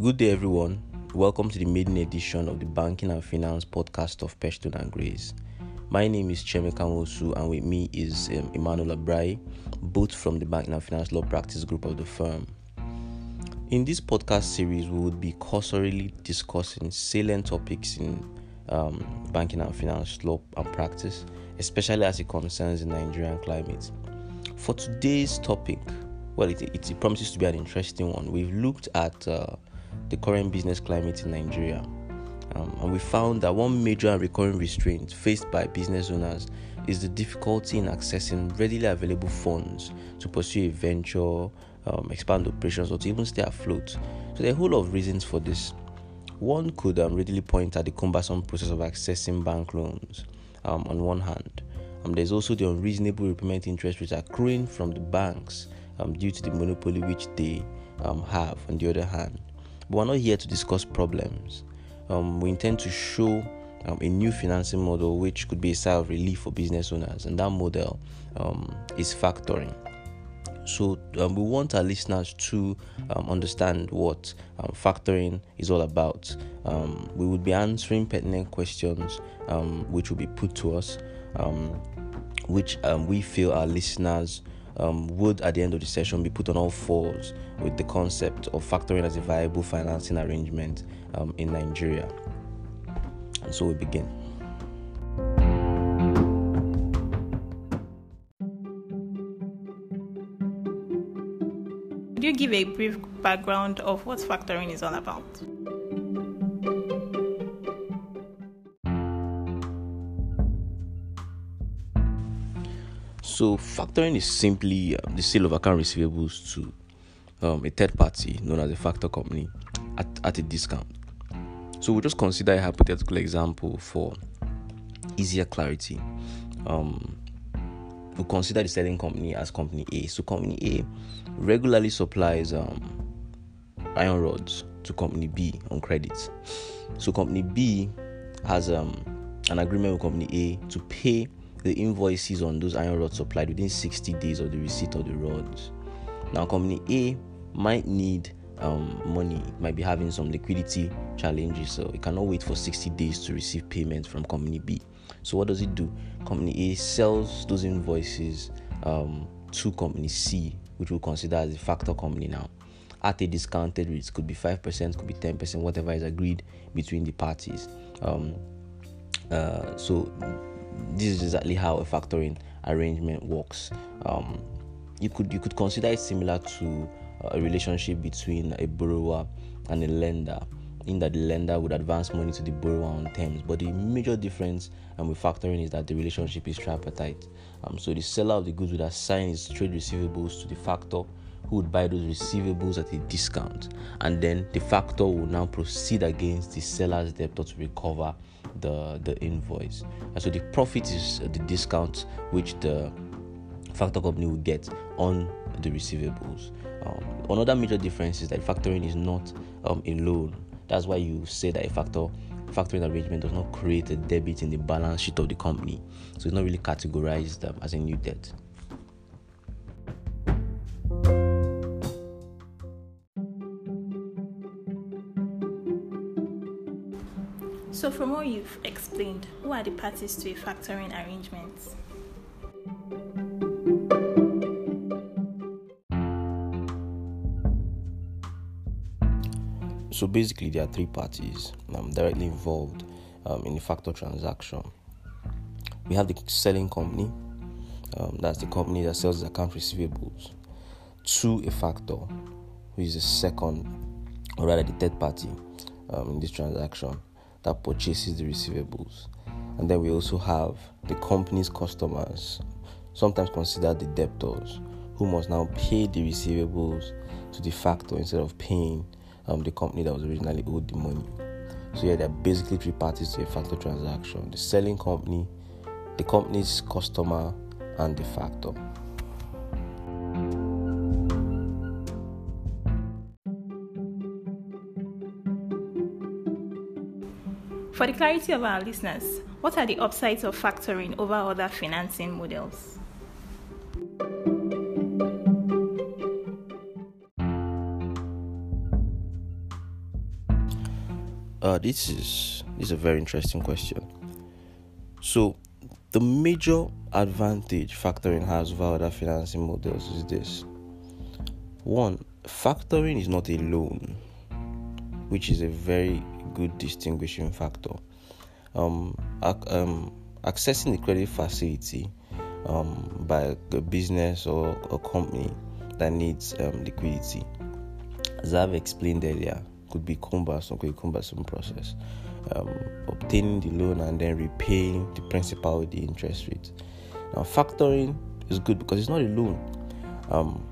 Good day, everyone. Welcome to the maiden edition of the Banking and Finance podcast of Perchstone and Graeys. My name is Chemeka Mosu, and with me is um, Emmanuel Abrai, both from the Banking and Finance Law Practice Group of the firm. In this podcast series, we would be cursorily discussing salient topics in um, banking and finance law and practice, especially as it concerns the Nigerian climate. For today's topic, well, it, it, it promises to be an interesting one. We've looked at uh, the current business climate in Nigeria, um, and we found that one major and recurring restraint faced by business owners is the difficulty in accessing readily available funds to pursue a venture, um, expand operations, or to even stay afloat. So there are a whole lot of reasons for this. One could um, readily point at the cumbersome process of accessing bank loans um, on one hand. Um, there's also the unreasonable repayment interest rates accruing from the banks um, due to the monopoly which they have on the other hand. But we're not here to discuss problems. Um, we intend to show um, a new financing model which could be a sigh of relief for business owners, and that model um, is factoring. So, um, we want our listeners to um, understand what um, factoring is all about. Um, we would be answering pertinent questions which will be put to us, which we feel our listeners um, would at the end of the session be put on all fours with the concept of factoring as a viable financing arrangement um, in Nigeria. And so we begin. Could you give a brief background of what factoring is all about? So, factoring is simply uh, the sale of account receivables to um, a third party known as a factor company at, at a discount. So, we'll just consider a hypothetical example for easier clarity. Um, we'll consider the selling company as Company A. So, Company A regularly supplies um, iron rods to Company B on credit. So, Company B has um, an agreement with Company A to pay the invoices on those iron rods supplied within 60 days of the receipt of the rods. Now, company A might need um, money, it might be having some liquidity challenges, so it cannot wait for 60 days to receive payment from company B. So, what does it do? Company A sells those invoices um, to company C, which we'll consider as a factor company now, at a discounted rate. Could be 5%, could be 10%, whatever is agreed between the parties. Um, uh, so this is exactly how a factoring arrangement works. Um, you could you could consider it similar to a relationship between a borrower and a lender, in that the lender would advance money to the borrower on terms. But the major difference um, with factoring is that the relationship is tripartite. Um, so the seller of the goods would assign his trade receivables to the factor who would buy those receivables at a discount, and then the factor will now proceed against the seller's debtor to recover the the invoice. And so the profit is the discount which the factor company will get on the receivables. Um, another major difference is that factoring is not um, a loan. That's why you say that a factor factoring arrangement does not create a debit in the balance sheet of the company. So it's not really categorized um, as a new debt. So, from what you've explained, who are the parties to a factoring arrangement? So, basically, there are three parties um, directly involved um, in the factor transaction. We have the selling company, um, that's the company that sells the account receivables to a factor, who is the second, or rather, the third party um, in this transaction that purchases the receivables. And then we also have the company's customers, sometimes considered the debtors, who must now pay the receivables to the factor instead of paying um, the company that was originally owed the money. So, yeah, there are basically three parties to a factor transaction the selling company, the company's customer, and the factor. For the clarity of our listeners, what are the upsides of factoring over other financing models? Uh, this is this is a very interesting question. So, the major advantage factoring has over other financing models is this: one, factoring is not a loan, which is a very good distinguishing factor. Um, ac- um, accessing the credit facility um, by a business or a company that needs um, liquidity, as I've explained earlier, could be cumbersome, could be cumbersome process. Um, obtaining the loan and then repaying the principal with the interest rate. Now, factoring is good because it's not a loan. Um,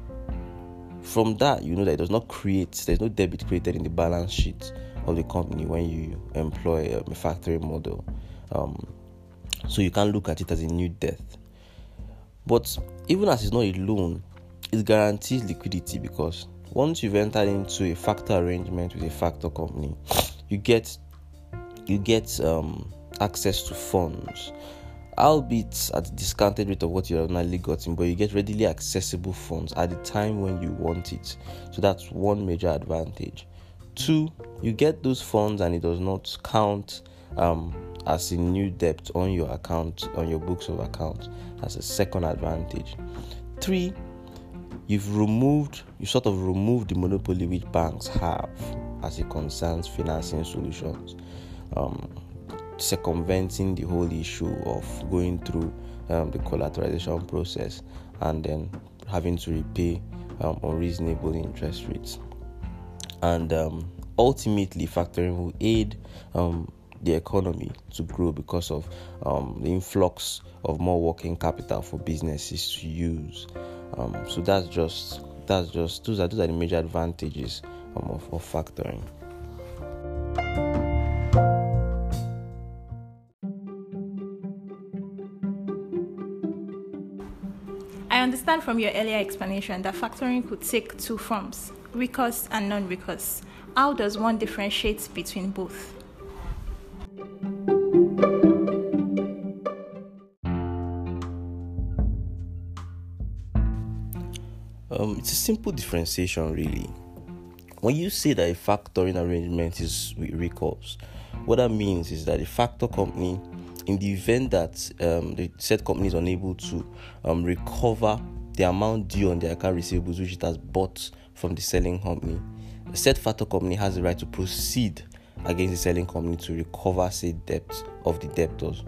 from that, you know that it does not create, there's no debit created in the balance sheet of the company when you employ a factory model. Um, so you can't look at it as a new debt. But even as it's not a loan, it guarantees liquidity because once you've entered into a factor arrangement with a factor company, you get you get um, access to funds, albeit at a discounted rate of what you ordinarily gotten, but you get readily accessible funds at the time when you want it. So that's one major advantage. Two, you get those funds and it does not count um, as a new debt on your account, on your books of accounts. That's a second advantage. Three, you've removed, you sort of removed the monopoly which banks have as it concerns financing solutions, um, circumventing the whole issue of going through um, the collateralization process and then having to repay um, unreasonable interest rates. And um, ultimately, factoring will aid um, the economy to grow because of um, the influx of more working capital for businesses to use. Um, so that's just that's just those are those are the major advantages um, of, of factoring. I understand from your earlier explanation that factoring could take two forms recourse and non recourse. How does one differentiate between both? Um, it's a simple differentiation, really. When you say that a factoring arrangement is with recourse, what that means is that a factor company, in the event that um, the said company is unable to um, recover the amount due on their account receivables which it has bought from the selling company, the said factor company has the right to proceed against the selling company to recover said debt of the debtors.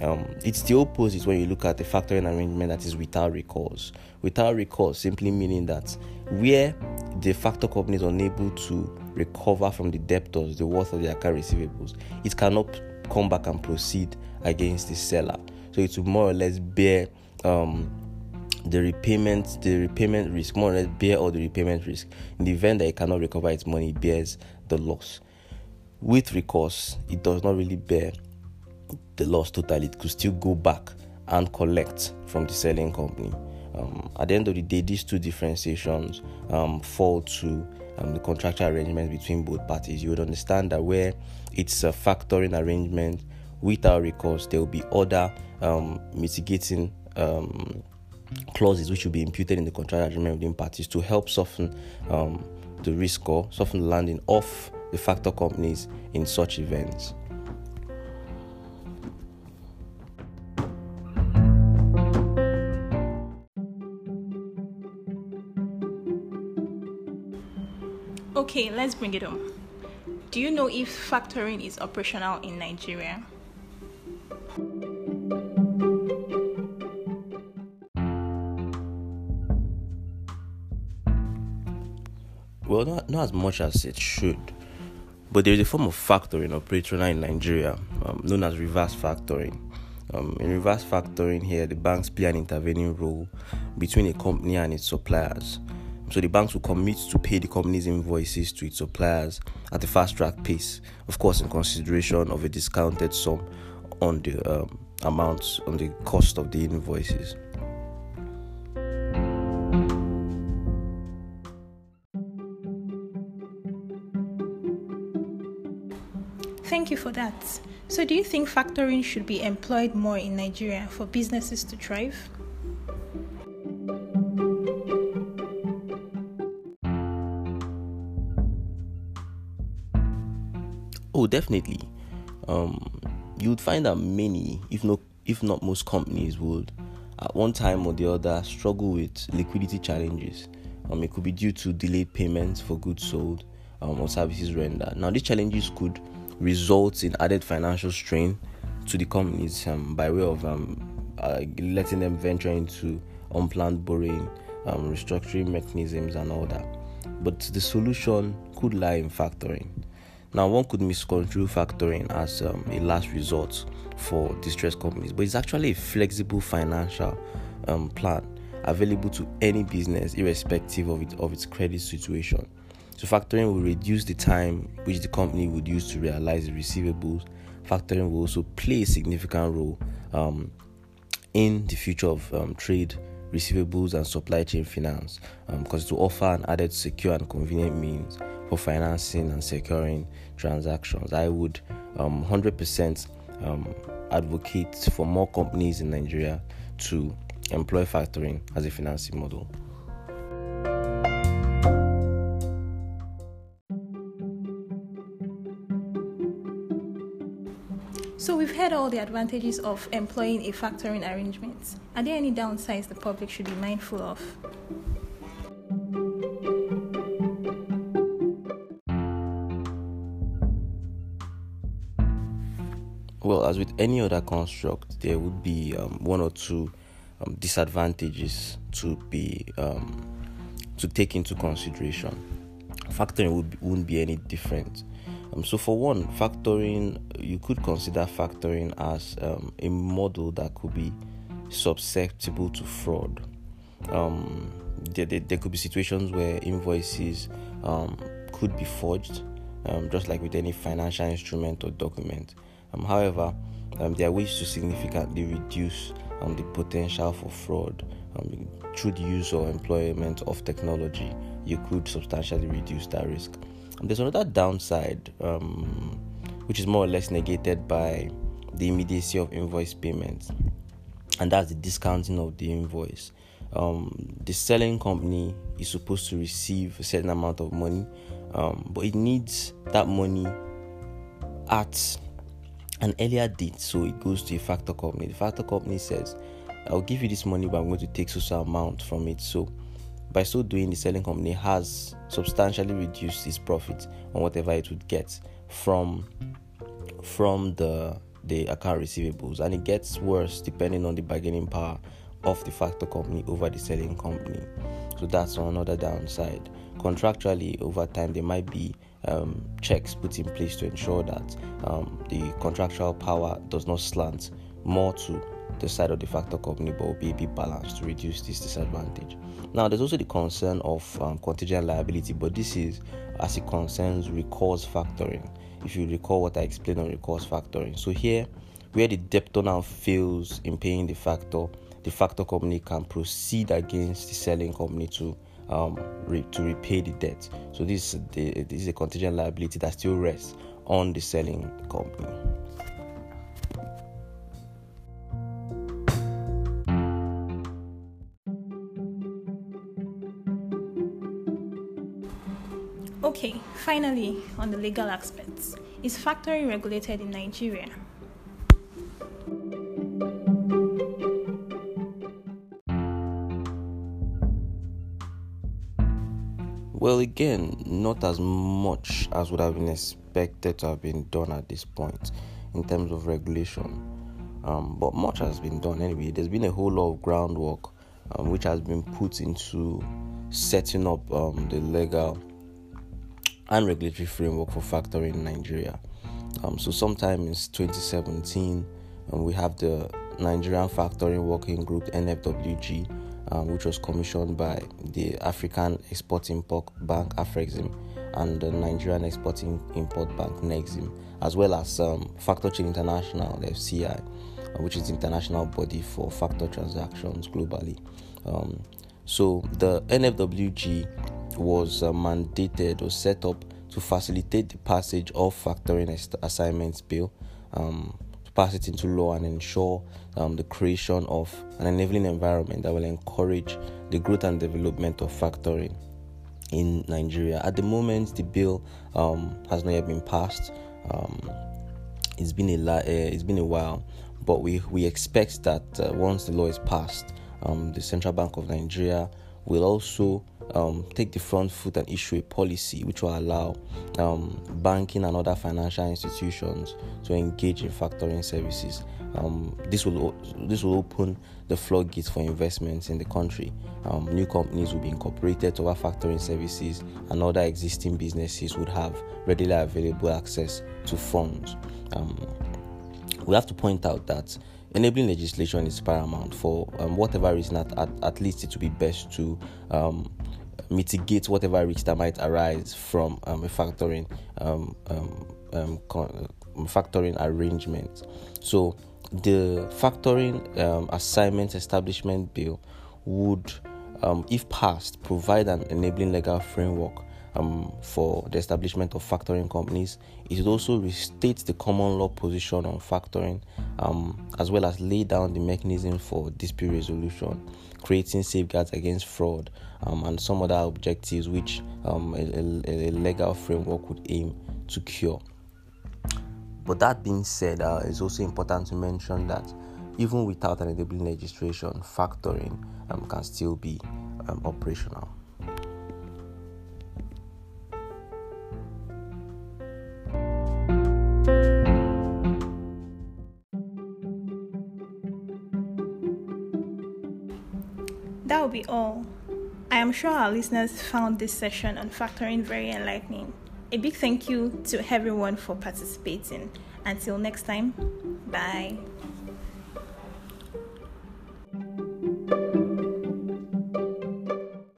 Um, it's the opposite when you look at the factoring arrangement that is without recourse. Without recourse simply meaning that where the factor company is unable to recover from the debtors the worth of their account receivables, it cannot come back and proceed against the seller. So it will more or less bear um, the repayment, the repayment risk, more or less bear all the repayment risk. In the event that it cannot recover its money, it bears the loss. With recourse, it does not really bear the loss totally. It could still go back and collect from the selling company. Um, at the end of the day, these two differentiations um, fall to um, the contractual arrangement between both parties. You would understand that where it's a factoring arrangement without recourse, there will be other um, mitigating um, clauses which will be imputed in the contract agreement between parties to help soften um, the risk or soften the landing of the factor companies in such events. Okay, let's bring it on. Do you know if factoring is operational in Nigeria? Well, not, not as much as it should. But there is a form of factoring operational in Nigeria um, known as reverse factoring. Um, in reverse factoring, here the banks play an intervening role between a company and its suppliers. So the banks will commit to pay the company's invoices to its suppliers at a fast track pace, of course, in consideration of a discounted sum on the um, amount on the cost of the invoices. For that. So, do you think factoring should be employed more in Nigeria for businesses to thrive? Oh, definitely. Um, you'd find that many, if not if not most companies, would at one time or the other struggle with liquidity challenges. Um, it could be due to delayed payments for goods sold um, or services rendered. Now, these challenges could result in added financial strain to the companies um, by way of um, uh, letting them venture into unplanned borrowing, um, restructuring mechanisms, and all that. But the solution could lie in factoring. Now, one could misconstrue factoring as um, a last resort for distressed companies, but it's actually a flexible financial um, plan available to any business, irrespective of, it, of its credit situation. So, factoring will reduce the time which the company would use to realize the receivables. Factoring will also play a significant role um, in the future of um, trade receivables and supply chain finance because um, it will offer an added secure and convenient means for financing and securing transactions. I would um, 100% um, advocate for more companies in Nigeria to employ factoring as a financing model. Heard all the advantages of employing a factoring arrangement. Are there any downsides the public should be mindful of? Well, as with any other construct, there would be um, one or two um, disadvantages to be um, to take into consideration. Factoring would wouldn't be any different. Um, so, for one, factoring you could consider factoring as um, a model that could be susceptible to fraud. Um, there, there, there, could be situations where invoices um, could be forged, just like with any financial instrument or document. however, there are ways to significantly reduce um, the potential for fraud um, through the use or employment of technology, you could substantially reduce that risk. There's another downside, um, which is more or less negated by the immediacy of invoice payments, and that's the discounting of the invoice. Um, the selling company is supposed to receive a certain amount of money, um, but it needs that money at an earlier date, so it goes to a factor company. The factor company says, I'll give you this money, but I'm going to take so amount from it. So by so doing, the selling company has substantially reduced its profit on whatever it would get from from the the account receivables, and it gets worse depending on the bargaining power of the factor company over the selling company. So that's another downside. Contractually, over time, there might be um, checks put in place to ensure that um, the contractual power does not slant more to the side of the factor company but will be a bit balanced to reduce this disadvantage. Now, there's also the concern of um, contingent liability, but this is as it concerns recourse factoring. If you recall what I explained on recourse factoring, so here where the debtor now fails in paying the factor, the factor company can proceed against the selling company to um, re- to repay the debt. So this, the, this is a contingent liability that still rests on the selling company. Finally, on the legal aspects, is factory regulated in Nigeria? Well, again, not as much as would have been expected to have been done at this point in terms of regulation. Um, but much has been done anyway. There's been a whole lot of groundwork um, which has been put into setting up um, the legal and regulatory framework for factoring in Nigeria. Um, so, sometime in 2017, um, we have the Nigerian Factoring Working Group (NFWG), um, which was commissioned by the African Export Import Bank (Afrexim) and the Nigerian Export Import Bank (Nexim), as well as um, Factor Chain International (FCI), uh, which is the international body for factor transactions globally. Um, so the NFWG was uh, mandated or set up to facilitate the passage of factoring assignments bill um, pass it into law and ensure um, the creation of an enabling environment that will encourage the growth and development of factoring in Nigeria. At the moment, the bill um, has not yet been passed, Um, it's been a la- uh, it's been a while, but we we expect that uh, once the law is passed, um, the Central Bank of Nigeria will also um, take the front foot and issue a policy which will allow um, banking and other financial institutions to engage in factoring services. Um, this will this will open the floodgates for investments in the country. Um, new companies will be incorporated to our factoring services, and other existing businesses would have readily available access to funds. Um, we have to point out that enabling legislation is paramount for um, whatever reason at, at, at, least it would be best to um, mitigate whatever risks that might arise from um, a factoring um, um, um, con- factoring arrangement. So the factoring assignment establishment bill would if passed provide an enabling legal framework um, for the establishment of factoring companies. It also restates the common law position on factoring, um, as well as lay down the mechanism for dispute resolution, creating safeguards against fraud, um, and some other objectives which um, a, a, a, legal framework would aim to cure. But that being said, uh, it's also important to mention that even without an enabling legislation, factoring um, can still be um, operational. All. I am sure our listeners found this session on factoring very enlightening. A big thank you to everyone for participating. Until next time, bye.